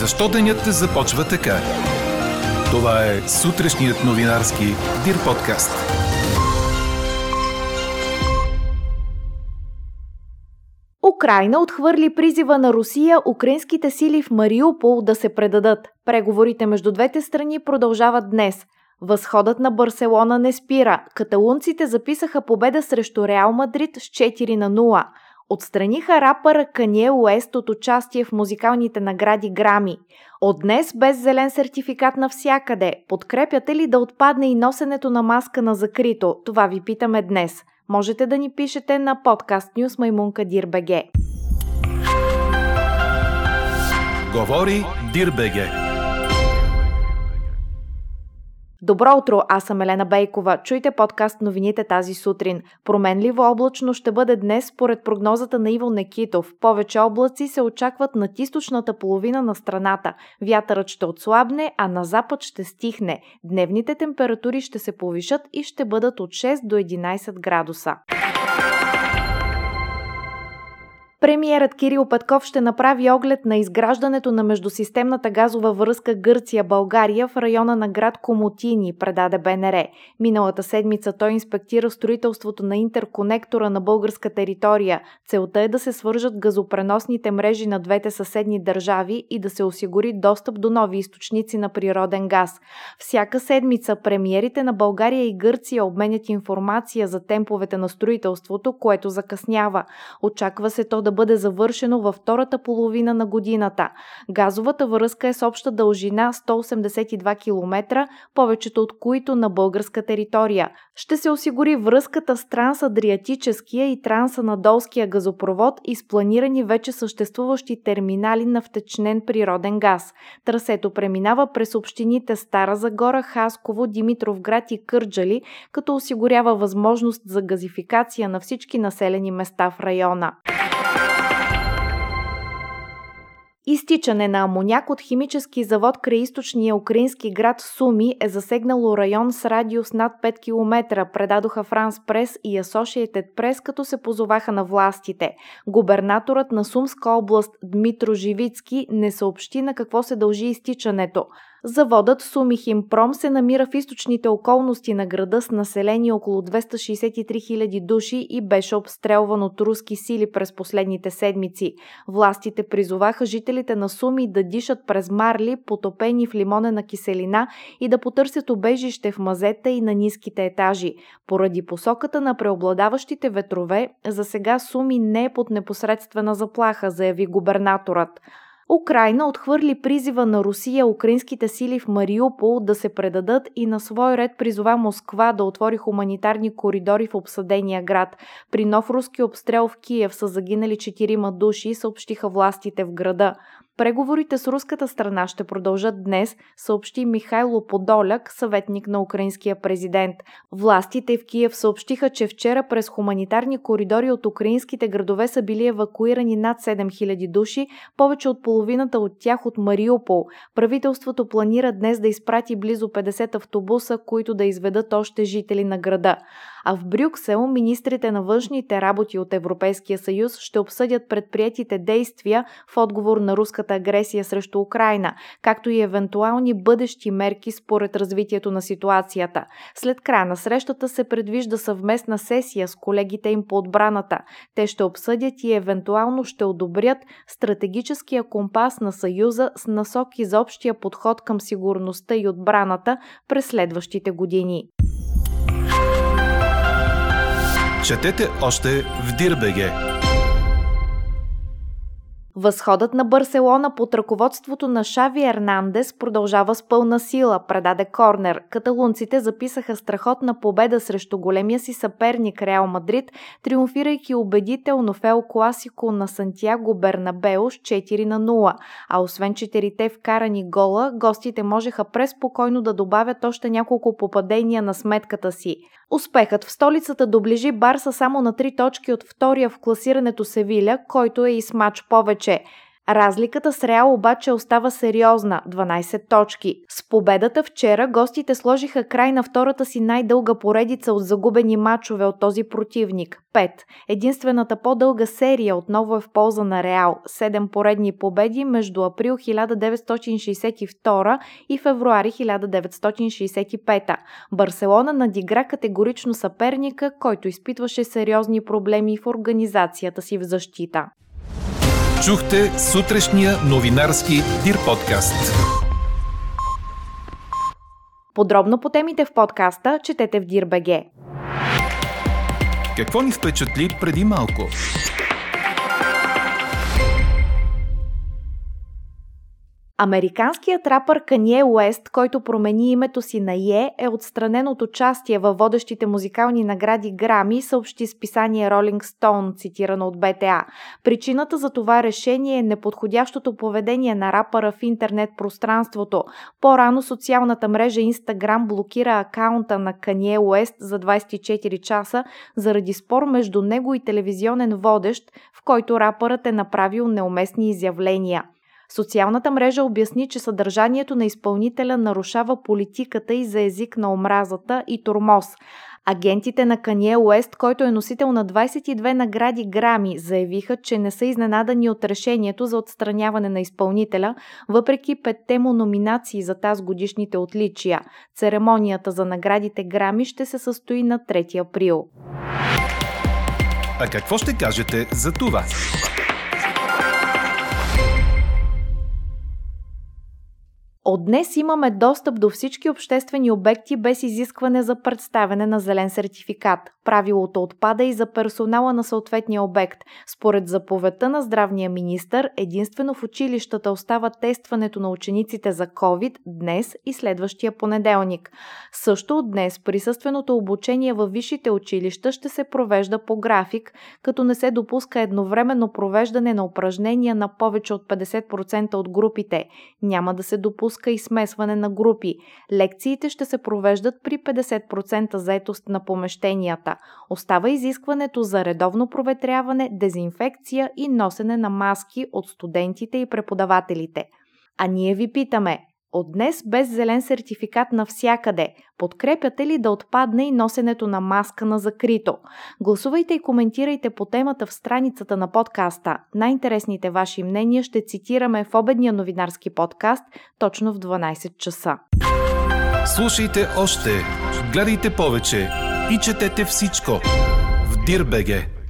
Защо денят започва така? Това е сутрешният новинарски Дир подкаст. Украина отхвърли призива на Русия украинските сили в Мариупол да се предадат. Преговорите между двете страни продължават днес. Възходът на Барселона не спира. Каталунците записаха победа срещу Реал Мадрид с 4 на 0. Отстраниха рапъра Кание Уест от участие в музикалните награди Грами. От днес без зелен сертификат навсякъде. Подкрепяте ли да отпадне и носенето на маска на закрито? Това ви питаме днес. Можете да ни пишете на подкаст Нюс Маймунка Дирбеге. Говори Дирбеге. Добро утро, аз съм Елена Бейкова. Чуйте подкаст новините тази сутрин. Променливо облачно ще бъде днес според прогнозата на Иво Некитов. Повече облаци се очакват над източната половина на страната. Вятърът ще отслабне, а на запад ще стихне. Дневните температури ще се повишат и ще бъдат от 6 до 11 градуса. Премиерът Кирил Петков ще направи оглед на изграждането на междусистемната газова връзка Гърция-България в района на град Комотини, предаде БНР. Миналата седмица той инспектира строителството на интерконектора на българска територия. Целта е да се свържат газопреносните мрежи на двете съседни държави и да се осигури достъп до нови източници на природен газ. Всяка седмица премиерите на България и Гърция обменят информация за темповете на строителството, което закъснява. Очаква се то да бъде завършено във втората половина на годината. Газовата връзка е с обща дължина 182 км, повечето от които на българска територия. Ще се осигури връзката с трансадриатическия и трансанадолския газопровод и с планирани вече съществуващи терминали на втечнен природен газ. Трасето преминава през общините Стара Загора, Хасково, Димитровград и Кърджали, като осигурява възможност за газификация на всички населени места в района. Изтичане на амоняк от химически завод край източния украински град Суми е засегнало район с радиус над 5 км, предадоха Франс Прес и Associated Press, като се позоваха на властите. Губернаторът на Сумска област Дмитро Живицки не съобщи на какво се дължи изтичането. Заводът Сумихимпром се намира в източните околности на града с население около 263 000 души и беше обстрелван от руски сили през последните седмици. Властите призоваха жителите на Суми да дишат през марли, потопени в лимонена киселина и да потърсят обежище в мазета и на ниските етажи. Поради посоката на преобладаващите ветрове, за сега Суми не е под непосредствена заплаха, заяви губернаторът. Украина отхвърли призива на Русия украинските сили в Мариупол да се предадат и на свой ред призова Москва да отвори хуманитарни коридори в обсъдения град. При нов руски обстрел в Киев са загинали четирима души, съобщиха властите в града. Преговорите с руската страна ще продължат днес, съобщи Михайло Подоляк, съветник на украинския президент. Властите в Киев съобщиха, че вчера през хуманитарни коридори от украинските градове са били евакуирани над 7000 души, повече от половината от тях от Мариупол. Правителството планира днес да изпрати близо 50 автобуса, които да изведат още жители на града а в Брюксел министрите на външните работи от Европейския съюз ще обсъдят предприятите действия в отговор на руската агресия срещу Украина, както и евентуални бъдещи мерки според развитието на ситуацията. След края на срещата се предвижда съвместна сесия с колегите им по отбраната. Те ще обсъдят и евентуално ще одобрят стратегическия компас на Съюза с насоки за общия подход към сигурността и отбраната през следващите години. Четете още в Дирбеге. Възходът на Барселона под ръководството на Шави Ернандес продължава с пълна сила, предаде Корнер. Каталунците записаха страхотна победа срещу големия си съперник Реал Мадрид, триумфирайки убедително в Ел Класико на Сантьяго Бернабео с 4 на 0. А освен четирите вкарани гола, гостите можеха преспокойно да добавят още няколко попадения на сметката си. Успехът в столицата доближи Барса само на три точки от втория в класирането Севиля, който е и с матч повече. Разликата с Реал обаче остава сериозна – 12 точки. С победата вчера гостите сложиха край на втората си най-дълга поредица от загубени матчове от този противник – 5. Единствената по-дълга серия отново е в полза на Реал – 7 поредни победи между април 1962 и февруари 1965. Барселона надигра категорично съперника, който изпитваше сериозни проблеми в организацията си в защита. Чухте сутрешния новинарски Дир подкаст. Подробно по темите в подкаста четете в Дир.бг. Какво ни впечатли преди малко? Американският рапър Канье Уест, който промени името си на Е, е отстранен от участие във водещите музикални награди Грами, съобщи списание Rolling Stone, цитирано от БТА. Причината за това решение е неподходящото поведение на рапъра в интернет пространството. По-рано социалната мрежа Instagram блокира акаунта на Канье Уест за 24 часа заради спор между него и телевизионен водещ, в който рапърът е направил неуместни изявления. Социалната мрежа обясни, че съдържанието на изпълнителя нарушава политиката и за език на омразата и тормоз. Агентите на Кание Уест, който е носител на 22 награди Грами, заявиха, че не са изненадани от решението за отстраняване на изпълнителя, въпреки петте му номинации за тази годишните отличия. Церемонията за наградите Грами ще се състои на 3 април. А какво ще кажете за това? От днес имаме достъп до всички обществени обекти без изискване за представяне на зелен сертификат. Правилото отпада и за персонала на съответния обект. Според заповедта на здравния министр, единствено в училищата остава тестването на учениците за COVID днес и следващия понеделник. Също от днес присъственото обучение във висшите училища ще се провежда по график, като не се допуска едновременно провеждане на упражнения на повече от 50% от групите. Няма да се допуска допуска и смесване на групи. Лекциите ще се провеждат при 50% заетост на помещенията. Остава изискването за редовно проветряване, дезинфекция и носене на маски от студентите и преподавателите. А ние ви питаме, от днес без зелен сертификат навсякъде. Подкрепяте ли да отпадне и носенето на маска на закрито? Гласувайте и коментирайте по темата в страницата на подкаста. Най-интересните ваши мнения ще цитираме в обедния новинарски подкаст точно в 12 часа. Слушайте още, гледайте повече и четете всичко в Дирбеге.